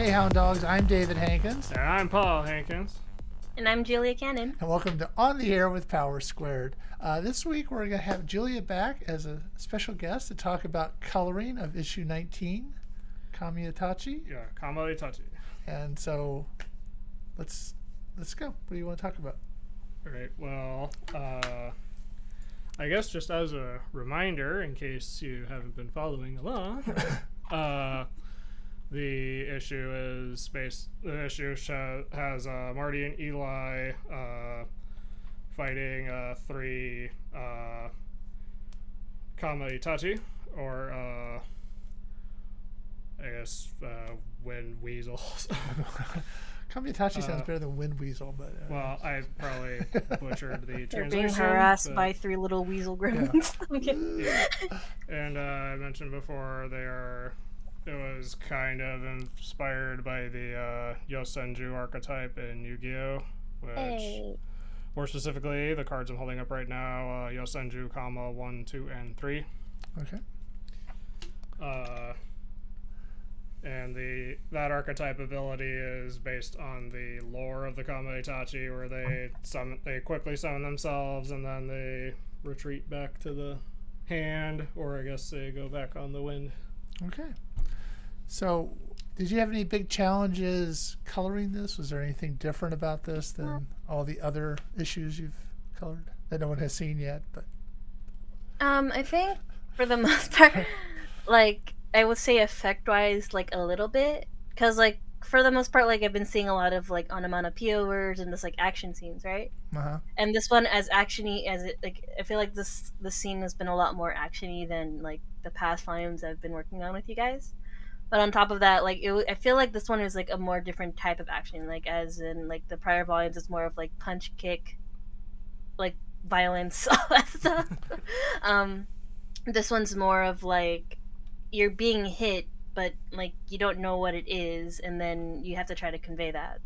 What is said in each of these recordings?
Hey, Hound Dogs, I'm David Hankins, And I'm Paul Hankins. And I'm Julia Cannon. and welcome to On the Air with Power Squared. Uh, this week, we're going to have Julia back as a special guest to talk about coloring of issue 19, Kamiatachi. Yeah, Kamo Itachi. And so, let's let's go. What do you want to talk about? All right. Well, uh, I guess just as a reminder, in case you haven't been following along, uh, the issue is based. The issue has uh, Marty and Eli uh, fighting uh, three uh, Kama Itachi, or uh, I guess uh, wind weasels. Kamiatachi sounds Uh, better than Wind Weasel, but uh, well, I probably butchered the They're translation. being harassed but- by three little weasel gremlins. Okay. Yeah. And uh, I mentioned before they are. It was kind of inspired by the uh, Yosenju archetype in Yu-Gi-Oh, which Hey. more specifically, the cards I'm holding up right now, uh, Yosenju, Kama one, two, and three. okay. Uh, and the that archetype ability is based on the lore of the Kama Itachi, where they summon, they quickly summon themselves and then they retreat back to the hand, or I guess they go back on the wind. Okay. So, did you have any big challenges coloring this? Was there anything different about this than all the other issues you've colored that no one has seen yet? But Um, I think for the most part, like I would say effect wise, like a little bit, because like for the most part, like I've been seeing a lot of like onomatopoeia words and this like action scenes, right? uh-huh. And this one as actiony as it like I feel like this this scene has been a lot more actiony than like the past volumes I've been working on with you guys. But on top of that, like it, I feel like this one is like a more different type of action. Like as in like the prior volumes, it's more of like punch, kick, like violence, all that stuff. um, this one's more of like you're being hit, but like you don't know what it is, and then you have to try to convey that.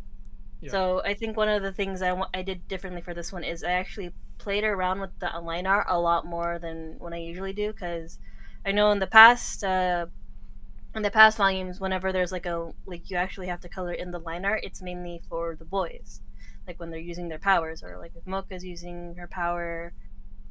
Yeah. So I think one of the things I, I did differently for this one is I actually played around with the line art a lot more than when I usually do because I know in the past uh, in the past volumes whenever there's like a like you actually have to color in the line art it's mainly for the boys. Like when they're using their powers or like if Mocha's using her power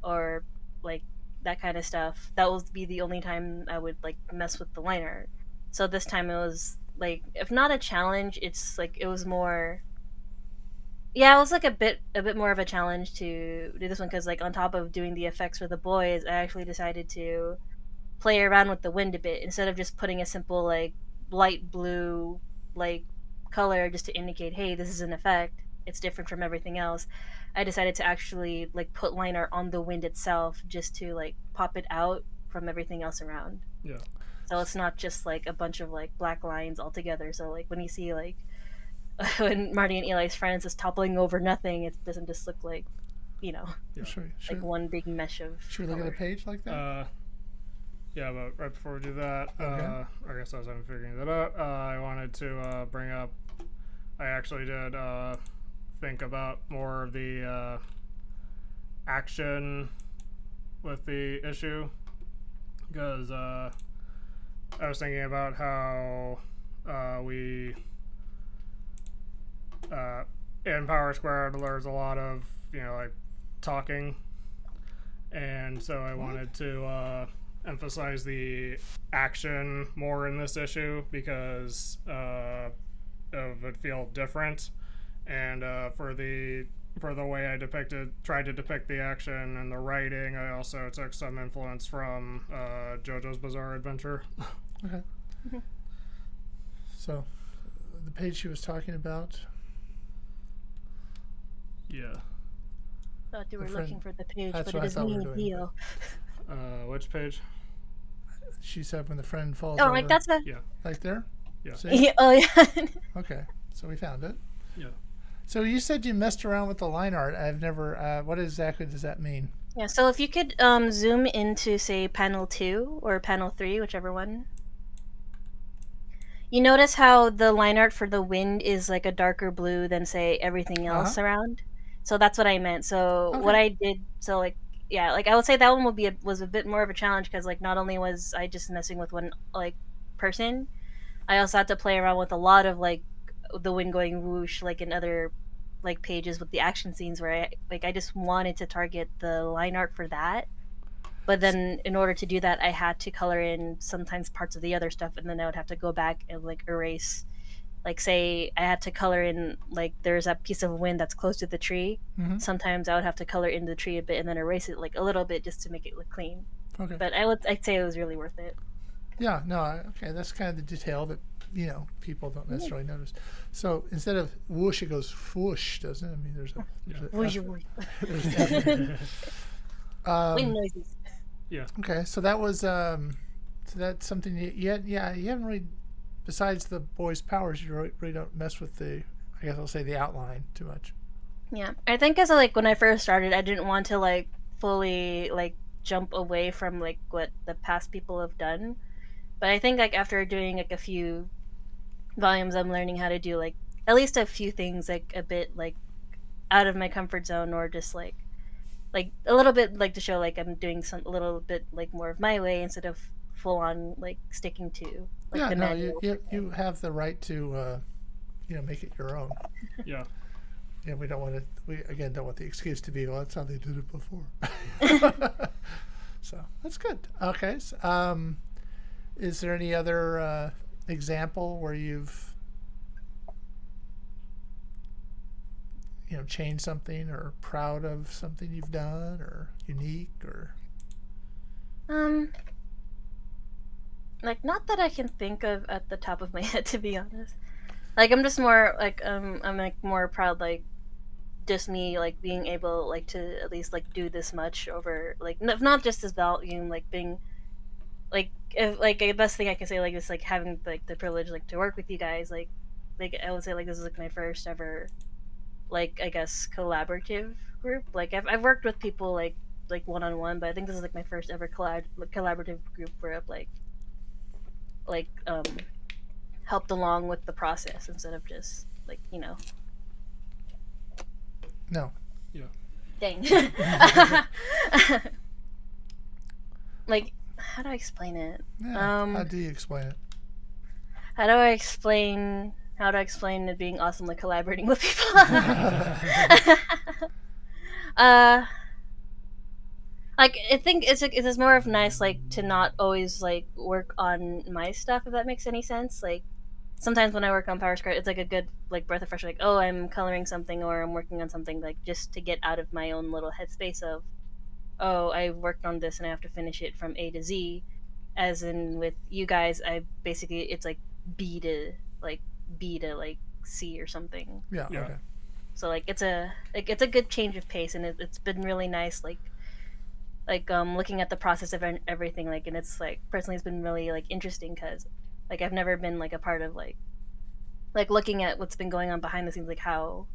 or like that kind of stuff that will be the only time I would like mess with the line art. So this time it was like if not a challenge it's like it was more yeah it was like a bit a bit more of a challenge to do this one because like on top of doing the effects for the boys i actually decided to play around with the wind a bit instead of just putting a simple like light blue like color just to indicate hey this is an effect it's different from everything else i decided to actually like put liner on the wind itself just to like pop it out from everything else around Yeah. so it's not just like a bunch of like black lines all together so like when you see like when marty and eli's friends is toppling over nothing it doesn't just look like you know Yeah. Should, should, like one big mesh of should we look at a page like that? Uh, yeah, but right before we do that, Okay. uh, I guess as I'm figuring that out, uh, I wanted to uh, bring up. I actually did uh, think about more of the uh, action with the issue because uh, I was thinking about how uh, we uh, in Power Squared there's a lot of you know like talking, and so I wanted to uh, emphasize the action more in this issue because uh, of it feel different, and uh, for the for the way I depicted tried to depict the action and the writing, I also took some influence from uh, JoJo's Bizarre Adventure. okay. So, the page she was talking about. Yeah. thought you were looking for the page That's but what I it thought we isn't were me doing, deal Uh, which page? She said when the friend falls. oh over, like that's a Yeah. Like there. Yeah. See? yeah, oh yeah Okay. So we found it. Yeah. So you said you messed around with the line art. I've never. Uh, what exactly does that mean? Yeah, so if you could um, zoom into, say, panel 2 or panel 3, whichever one. You notice how the line art for the wind is like a darker blue than, say, everything else around? So that's what I meant. So what I did, so like, yeah, like I would say that one would be a, was a bit more of a challenge because like not only was I just messing with one like person, I also had to play around with a lot of like the wind going whoosh, like in other like pages with the action scenes where I like I just wanted to target the line art for that. But then in order to do that, I had to color in sometimes parts of the other stuff, and then I would have to go back and like erase. Like say I had to color in like there's a piece of wind that's close to the tree. Mhm. Sometimes I would have to color in the tree a bit and then erase it like a little bit just to make it look clean. Okay. But I would I'd say it was really worth it. Yeah, no, okay, that's kind of the detail that you know people don't necessarily notice. So instead of whoosh, it goes whoosh, doesn't it? I mean, there's a, there's a Whoosh, F- whoosh. there's. Wind um, noises. okay, so that was um, so that's something you, you had, yeah you haven't really besides the boys' powers you really, don't mess with the I guess I'll say the outline too much. Yeah, I think as like when I first started, I didn't want to like fully like jump away from like what the past people have done. But I think like after doing like a few volumes, I'm learning how to do like at least a few things like a bit like out of my comfort zone or just like like a little bit like to show like I'm doing some a little bit like more of my way instead of full on like sticking to like yeah, the no, you, you you have the right to uh, you know make it your own. Yeah. Yeah, we don't want to. We again don't want the excuse to be, well, that's how they did it before. so that's good. Okay. So, um, is there any other uh, example where you've, you know, changed something or proud of something you've done or unique or? Um, like not that I can think of at the top of my head, to be honest. Like I'm just more like um I'm like more proud like just me like being able like to at least like do this much over like n- not just this volume like being like if like the best thing I can say like is like having like the privilege like to work with you guys like like I would say like this is like my first ever like I guess collaborative group like I've I've worked with people like like one on one, but I think this is like my first ever collab- collaborative group where I've like like um helped along with the process instead of just like you know No. Yeah. Dang like how do I explain it? Yeah. Um, how do you explain it? How do I explain how do I explain it being awesome like collaborating with people? uh like I think it's like it's more of nice like to not always like work on my stuff if that makes any sense. Like sometimes when I work on Power Squared, it's like a good like breath of fresh like oh I'm coloring something or I'm working on something like just to get out of my own little headspace of oh I worked on this and I have to finish it from A to Z. As in with you guys, I basically it's like B to like B to like C or something. Yeah. Yeah. Okay. So like it's a like it's a good change of pace, and it, it's been really nice. Like like um looking at the process of everything, like and it's like personally it's been really like interesting because like I've never been like a part of like like looking at what's been going on behind the scenes, like how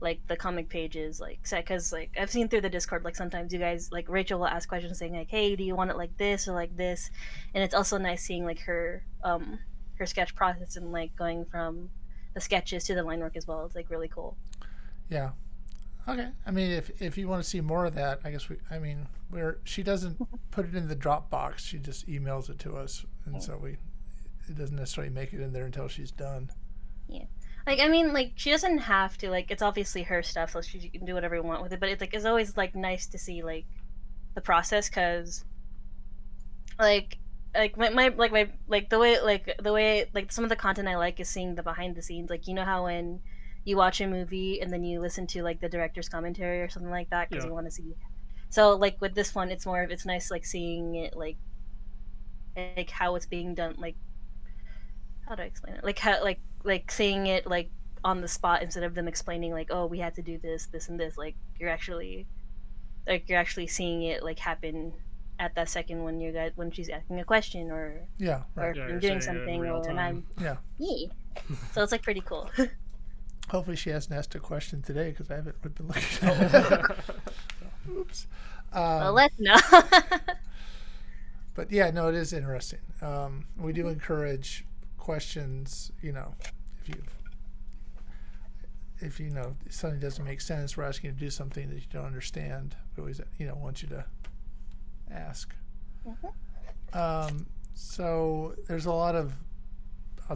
like the comic pages like set because like I've seen through the Discord like sometimes you guys like Rachel will ask questions saying like hey do you want it like this or like this, and it's also nice seeing like her um her sketch process and like going from the sketches to the line work as well. It's like really cool. Yeah. Okay. I mean, if if you want to see more of that, I guess we. I mean, where she doesn't put it in the Dropbox, she just emails it to us, and so we. It doesn't necessarily make it in there until she's done. Yeah. Like I mean, like she doesn't have to. Like it's obviously her stuff, so she can do whatever you want with it. But it's like it's always like nice to see like the process, because like like my, my like my like the way like the way like some of the content I like is seeing the behind the scenes. Like you know how when you watch a movie and then you listen to like the director's commentary or something like that because Yeah. you want to see. So like with this one, it's more of it's nice like seeing it like like how it's being done like how do I explain it? Like how like like seeing it like on the spot instead of them explaining like oh we had to do this this and this like you're actually like you're actually seeing it like happen at that second when you guys when she's asking a question or Yeah. or Yeah, doing seeing it in something real or and I'm Yeah. yeah. so it's like pretty cool. Hopefully, she hasn't asked a question today because I haven't been looking at it. Oops. well, Um, let's know. but yeah, no, it is interesting. Um, we do encourage questions. You know, if you if you know something doesn't make sense, we're asking you to do something that you don't understand. We always, you know, want you to ask. Um, so there's a lot of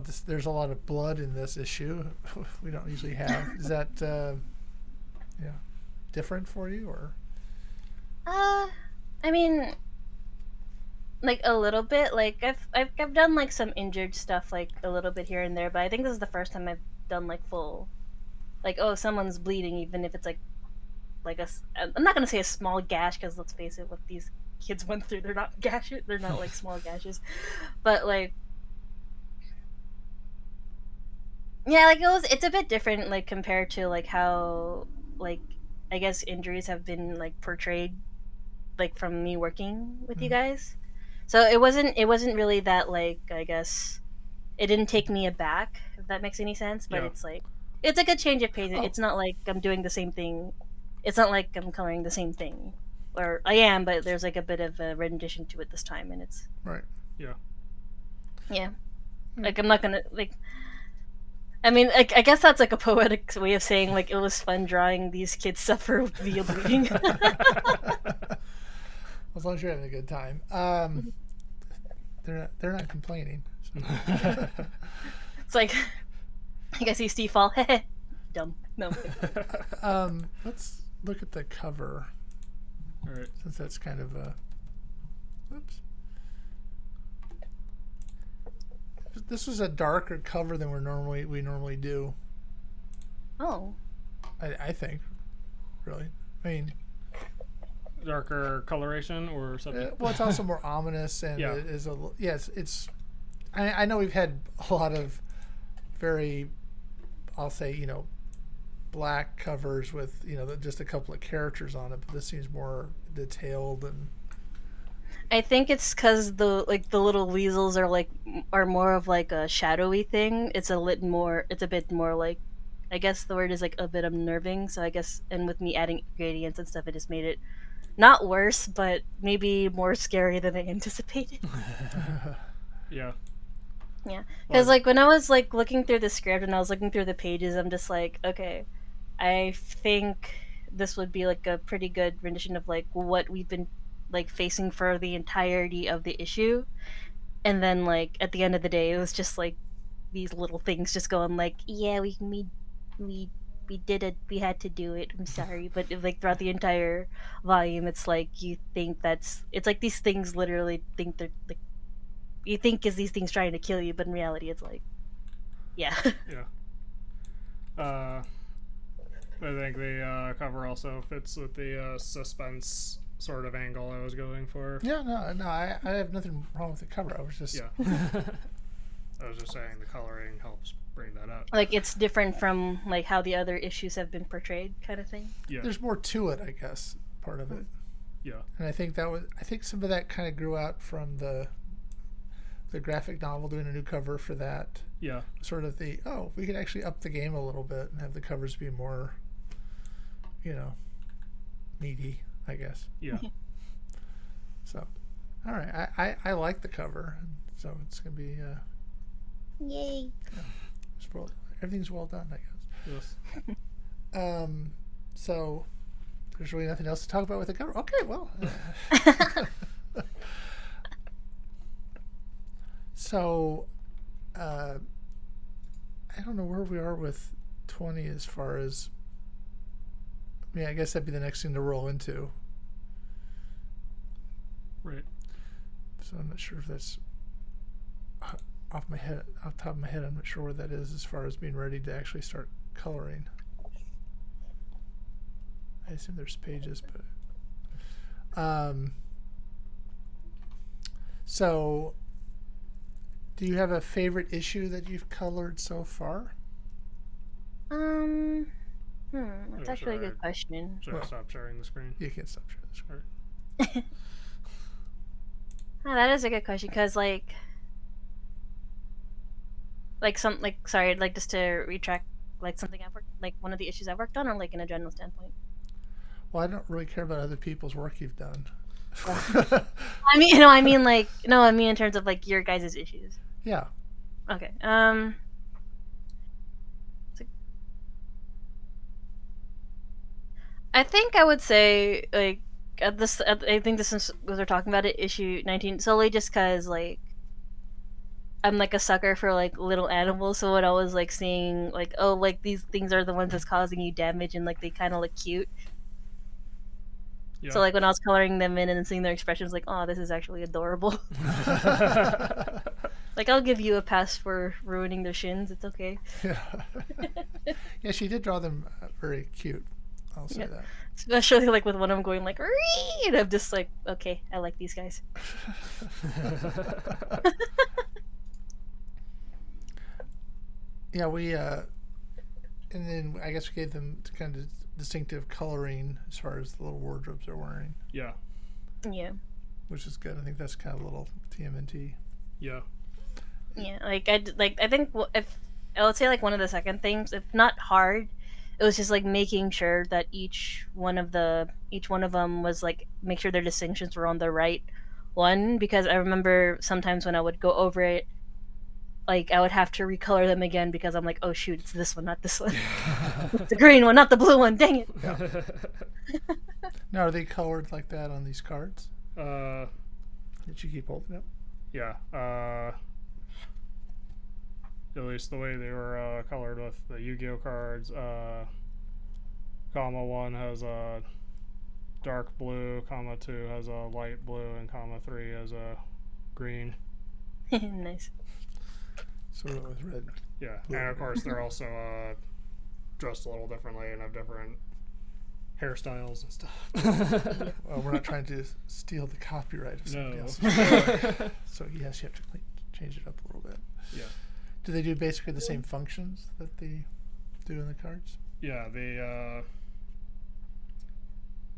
just, there's a lot of blood in this issue. we don't usually have. Is that uh, yeah different for you or? Uh, I mean, like a little bit. Like I've, I've I've done like some injured stuff, like a little bit here and there. But I think this is the first time I've done like full, like oh someone's bleeding, even if it's like, like a I'm not gonna say a small gash because let's face it, what these kids went through, they're not gashes. They're not like small gashes, but like. Yeah, like it was. It's a bit different, like compared to like how, like, I guess injuries have been like portrayed like from me working with you Mhm. guys. So it wasn't it wasn't really that like I guess it didn't take me aback if that makes any sense. But Yeah. it's like it's like a change of pace. Oh. It's not like I'm doing the same thing. It's not like I'm coloring the same thing, or I am, but there's like a bit of a rendition to it this time, and it's Right. Yeah. yeah. Hmm. Like I'm not gonna like. I mean, like, I guess that's like a poetic way of saying like it was fun drawing these kids suffer via bleeding. as long as you're having a good time. Um, they're not, they're not complaining. so. It's like, I guess you Steve fall. Dumb. No. um, let's look at the cover All right. since that's kind of a. Whoops. This was a darker cover than we normally we normally do. Oh. I, I think, really. I mean, Darker coloration or uh, something. well, it's also more ominous and Yeah. it is a l- yes. It's. I, I know we've had a lot of very, I'll say you know, black covers with you know just a couple of characters on it, but this seems more detailed and I think it's because the like the little weasels are like are more of like a shadowy thing. It's a lit more. It's a bit more like, I guess the word is like a bit unnerving. So I guess and with me adding gradients and stuff, it just made it not worse, but maybe more scary than I anticipated. Yeah. Yeah, Well- because like when I was like looking through the script and I was looking through the pages, I'm just like, okay, I think this would be like a pretty good rendition of like what we've been like facing for the entirety of the issue, and then like at the end of the day, it was just like these little things just going like, yeah, we we we we did it, we had to do it. I'm sorry, but like throughout the entire volume, it's like you think that's it's like these things literally think they're like you think is these things trying to kill you, but in reality, it's like, Yeah. yeah, Uh, I think the uh, cover also fits with the uh, suspense sort of angle I was going for. yeah, no, no, I, I have nothing wrong with the cover. I was just Yeah. I was just saying the coloring helps bring that out. like it's different from like how the other issues have been portrayed, kind of thing. Yeah. there's more to it, I guess. Part of it. Yeah. and I think that was I think some of that kind of grew out from the the graphic novel doing a new cover for that Yeah. sort of the oh we could actually up the game a little bit and have the covers be more you know meaty I guess Yeah. so all right I I, I like the cover so it's gonna be uh Yay! it's well, everything's well done I guess Yes. um so there's really nothing else to talk about with the cover okay well So, uh, I don't know where we are with 20 as far as. I mean, I guess that'd be the next thing to roll into. Right. So I'm not sure if that's off my head, off the top of my head. I'm not sure where that is as far as being ready to actually start coloring. I assume there's pages, but um. So, do you have a favorite issue that you've colored so far? Um, hmm, that's actually a good question. Should I stop sharing the screen? You can't stop sharing the screen. Oh, that is a good question because like, like some like sorry, like just to retract like something I've worked like one of the issues I've worked on or like in a general standpoint. Well, I don't really care about other people's work you've done. I mean, no, I mean like no, I mean in terms of like your guys' issues. yeah. Okay. Um. it's a- I think I would say like at this. At, I think this is what they're talking about it. Issue nineteen solely just because like I'm like a sucker for like little animals. So when I was like seeing like oh like these things are the ones that's causing you damage and like they kind of look cute. Yeah. So like when I was coloring them in and seeing their expressions, like oh this is actually adorable. like I'll give you a pass for ruining their shins. It's okay. yeah. yeah, she did draw them uh, very cute. I'll say Yeah. that. Especially like with one of them going like "Ree!" and I'm just like okay I like these guys. Yeah, we uh, and then I guess we gave them kind of distinctive coloring as far as the little wardrobes they're wearing, yeah. Yeah. which is good. I think that's kind of a little TMNT. Yeah. Yeah, like I d- like I think if I would say like one of the second things, if not hard, it was just like making sure that each one of the each one of them was like make sure their distinctions were on the right one because I remember sometimes when I would go over it, like I would have to recolor them again because I'm like, oh shoot, it's this one, not this one, it's the green one, not the blue one. Dang it! Now, are they colored like that on these cards uh, that you keep holding up? yeah. Uh, at least the way they were uh, colored with the Yu-Gi-Oh cards. Uh, Kama one has a dark blue. Kama two has a light blue, and Kama three has a green. nice. So it was red. Yeah, Blue. and of course they're also uh, dressed a little differently and have different hairstyles and stuff. Well, we're not trying to steal the copyright of somebody no. else. So yes, you have to clean, change it up a little bit. yeah. Do they do basically the same functions that they do in the cards? Yeah, the uh,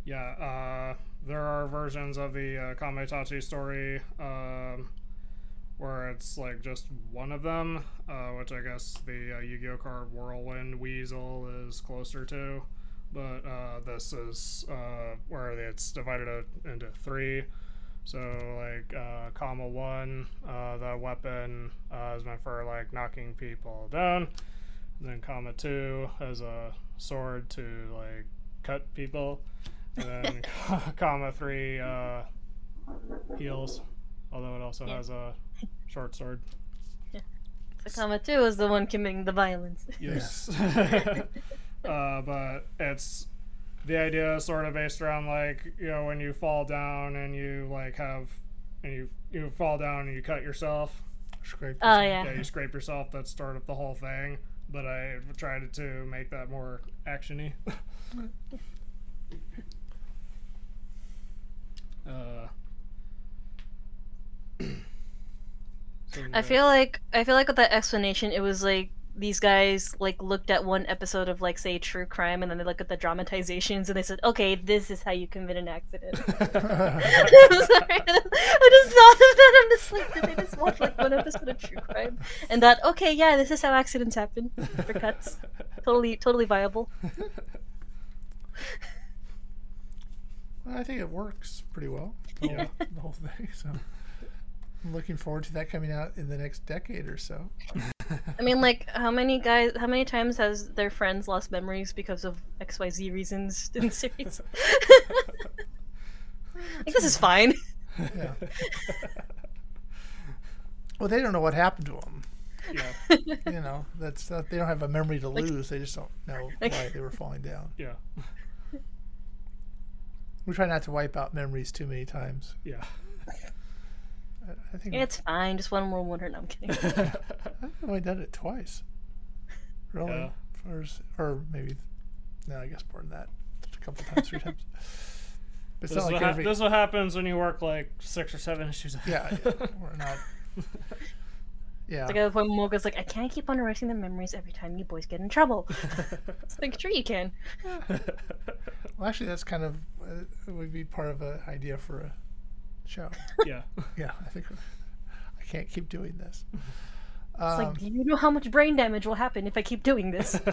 yeah, uh, there are versions of the uh, Kametachi story um, where it's like just one of them, uh, which I guess the uh, Yu-Gi-Oh card Whirlwind Weasel is closer to, but uh, this is uh, where it's divided into three. So like uh, Kama one, uh, the weapon uh, is meant for like knocking people down. then Kama two has a sword to like cut people, and then Kama three uh, heals, although it also Yeah. has a short sword. The Kama two is the one committing the violence. Yes. uh, but it's the idea is sort of based around like you know when you fall down and you like have and you you fall down and you cut yourself. Scrape. Oh yeah. Yeah, you scrape yourself. that sort of the whole thing. But I tried to make that more actiony. uh, so, I feel like I feel like with that explanation, it was like these guys like looked at one episode of like say true crime, and then they look at the dramatizations, and they said, "Okay, this is how you commit an accident." I'm sorry, I just thought of that. I'm just like, did they just watch like one episode of true crime, and that okay, yeah, this is how accidents happen for cuts. Totally, totally viable. Well, I think it works pretty well. The whole, Yeah. the whole thing. So I'm looking forward to that coming out in the next decade or so. I mean, like, how many guys, how many times has their friends lost memories because of X, Y, Z reasons in the series? like, this is fine. Yeah. Well, they don't know what happened to them. yeah, You know, that's not, they don't have a memory to lose. They just don't know Like- why they were falling down. yeah, We try not to wipe out memories too many times. yeah. I, I think It's fine. Just one more wonder. No, I'm kidding. I've only done it twice. Really? Yeah. First, or maybe, no, I guess more than that. A couple times, three times. But This, is like what every. this is what happens when you work like six or seven issues. yeah, yeah, we're not. Yeah. Like at the point, Moga's like, I can't keep on erasing the memories every time you boys get in trouble. it's like, sure you can. Well, actually, that's kind of uh, it would be part of an idea for a show. yeah. Yeah, I think I can't keep doing this. It's Um, like, do you know how much brain damage will happen if I keep doing this?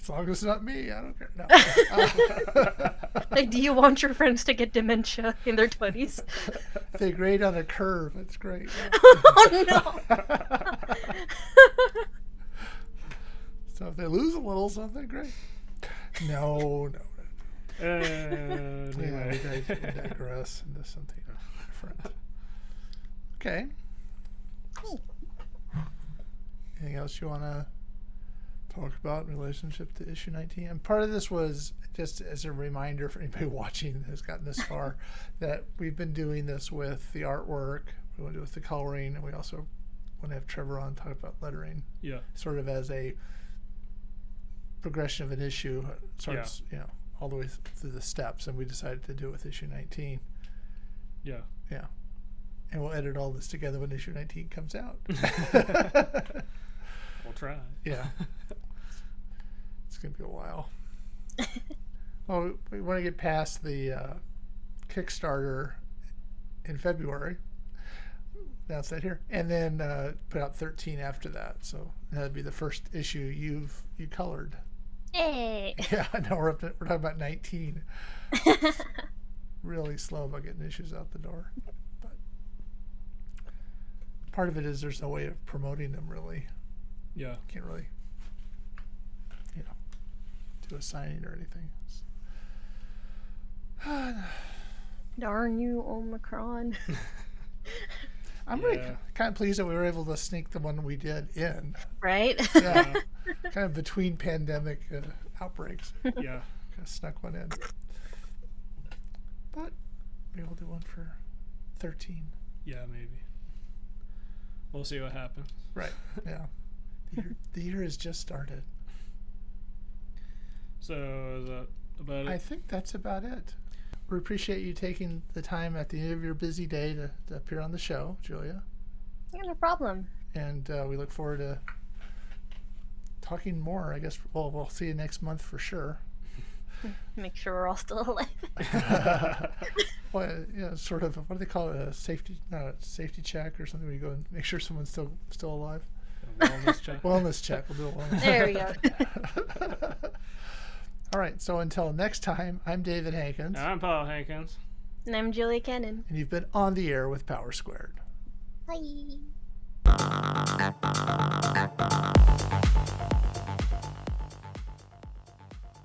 as long as it's not me, I don't care. No. Like, do you want your friends to get dementia in their 20s? they grade on a curve. That's great. oh no! So if they lose a little something, great. No, no, no. Uh, Yeah, anyway. dig- we digress into something different. Okay. Cool. Anything else you want to talk about in relationship to issue 19? And part of this was just as a reminder for anybody watching that has gotten this far that we've been doing this with the artwork, we want to do it with the coloring, and we also want to have Trevor on talk about lettering, Yeah. sort of as a progression of an issue, starts, you know, all the way th- through the steps. And we decided to do it with issue 19. Yeah. Yeah. And we'll edit all this together when issue 19 comes out. We'll try. yeah. It's going to be a while. well, we, we want to get past the uh, Kickstarter in February. Announce that here. And then uh, put out 13 after that. So that'd be the first issue you've you colored. Hey. Yeah, now we're up to, we're talking about 19. really slow about getting issues out the door. But part of it is there's no way of promoting them really. Yeah. Can't really, you know, do a signing or anything. Darn you, Omicron. I'm really Yeah. kind of pleased that we were able to sneak the one we did in. right? Yeah, kind of between pandemic uh, outbreaks. Yeah. Kind of snuck one in. But maybe we'll do one for 13. Yeah. Maybe. We'll see what happens. Right. Yeah. The year, the year has just started. So is that about it? I think that's about it. We appreciate you taking the time at the end of your busy day to, to appear on the show, Julia. yeah, no problem. And uh, we look forward to talking more. I guess, well, we'll see you next month for sure. Make sure we're all still alive. well, you know, sort of, what do they call it? A safety, not a safety check or something where you go and make sure someone's still still alive. A wellness check. Wellness check. We'll do a wellness there we go. All right. So until next time, I'm David Hankins, I'm Paul Hankins. and I'm Julia Cannon. and you've been on the air with Power Squared. Bye.